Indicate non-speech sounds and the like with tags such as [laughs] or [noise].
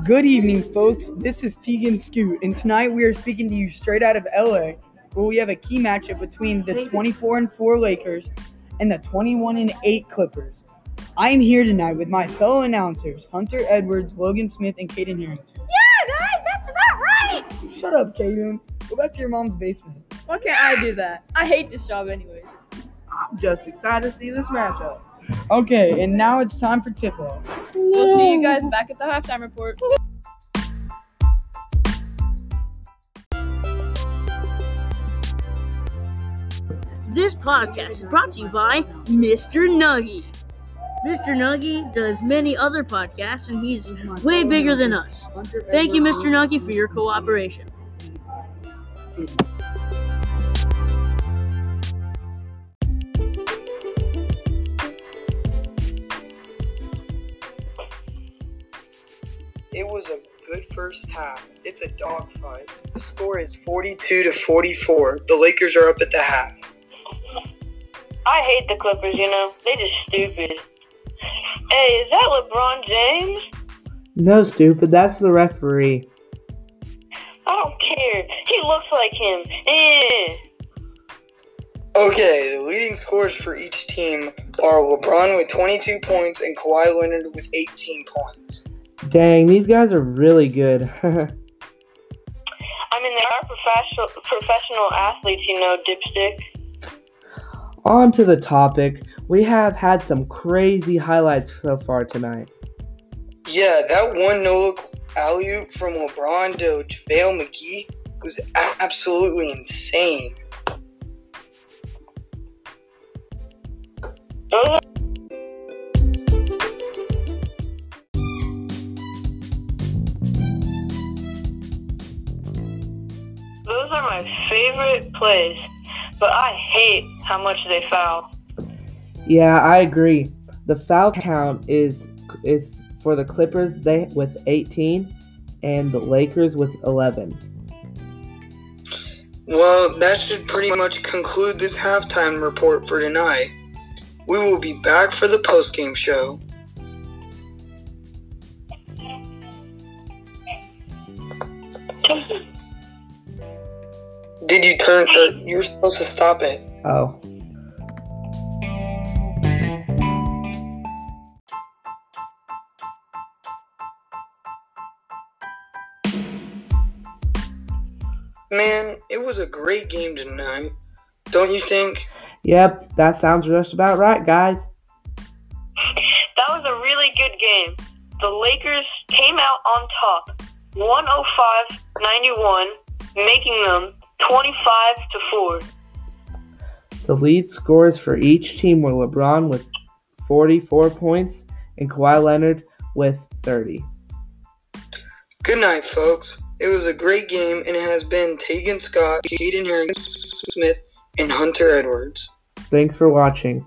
Good evening, folks. This is Tegan Scott, and tonight we are speaking to you straight out of LA, where we have a key matchup between the 24 and 4 Lakers and the 21 and 8 Clippers. I am here tonight with my fellow announcers, Hunter Edwards, Logan Smith, and Caden Harrington. Yeah, guys, that's about right. Shut up, Caden. Go back to your mom's basement. Why can't I do that? I hate this job, anyways. I'm just excited to see this matchup. Okay, and now it's time for tip off. We'll see you guys back at the halftime report. This podcast is brought to you by Mr. Nuggy. Mr. Nuggy does many other podcasts, and he's way bigger than us. Thank you, Mr. Nuggy, for your cooperation. It was a good first half. It's a dogfight. The score is 42 to 44. The Lakers are up at the half. I hate the Clippers, you know. They just stupid. Hey, is that LeBron James? No, stupid. That's the referee. I don't care. He looks like him. Eh. Okay, the leading scorers for each team are LeBron with 22 points and Kawhi Leonard with 18 points. Dang, these guys are really good. [laughs] I mean, they are professional professional athletes, you know, dipstick. On to the topic. We have had some crazy highlights so far tonight. Yeah, that one no look alley oop from LeBron to JaVale McGee was absolutely insane. Those are my favorite plays, but I hate how much they foul. Yeah, I agree. The foul count is is for the Clippers they with 18 and the Lakers with 11. Well, that should pretty much conclude this halftime report for tonight. We will be back for the postgame show. [laughs] Did you turn? Uh, you were supposed to stop it. Oh. Man, it was a great game tonight. Don't you think? Yep, that sounds just about right, guys. That was a really good game. The Lakers came out on top, 105 91, making them 25 to 4. The lead scores for each team were LeBron with 44 points and Kawhi Leonard with 30. Good night, folks. It was a great game, and it has been Tegan Scott, Caden Harrington Smith, and Hunter Edwards. Thanks for watching.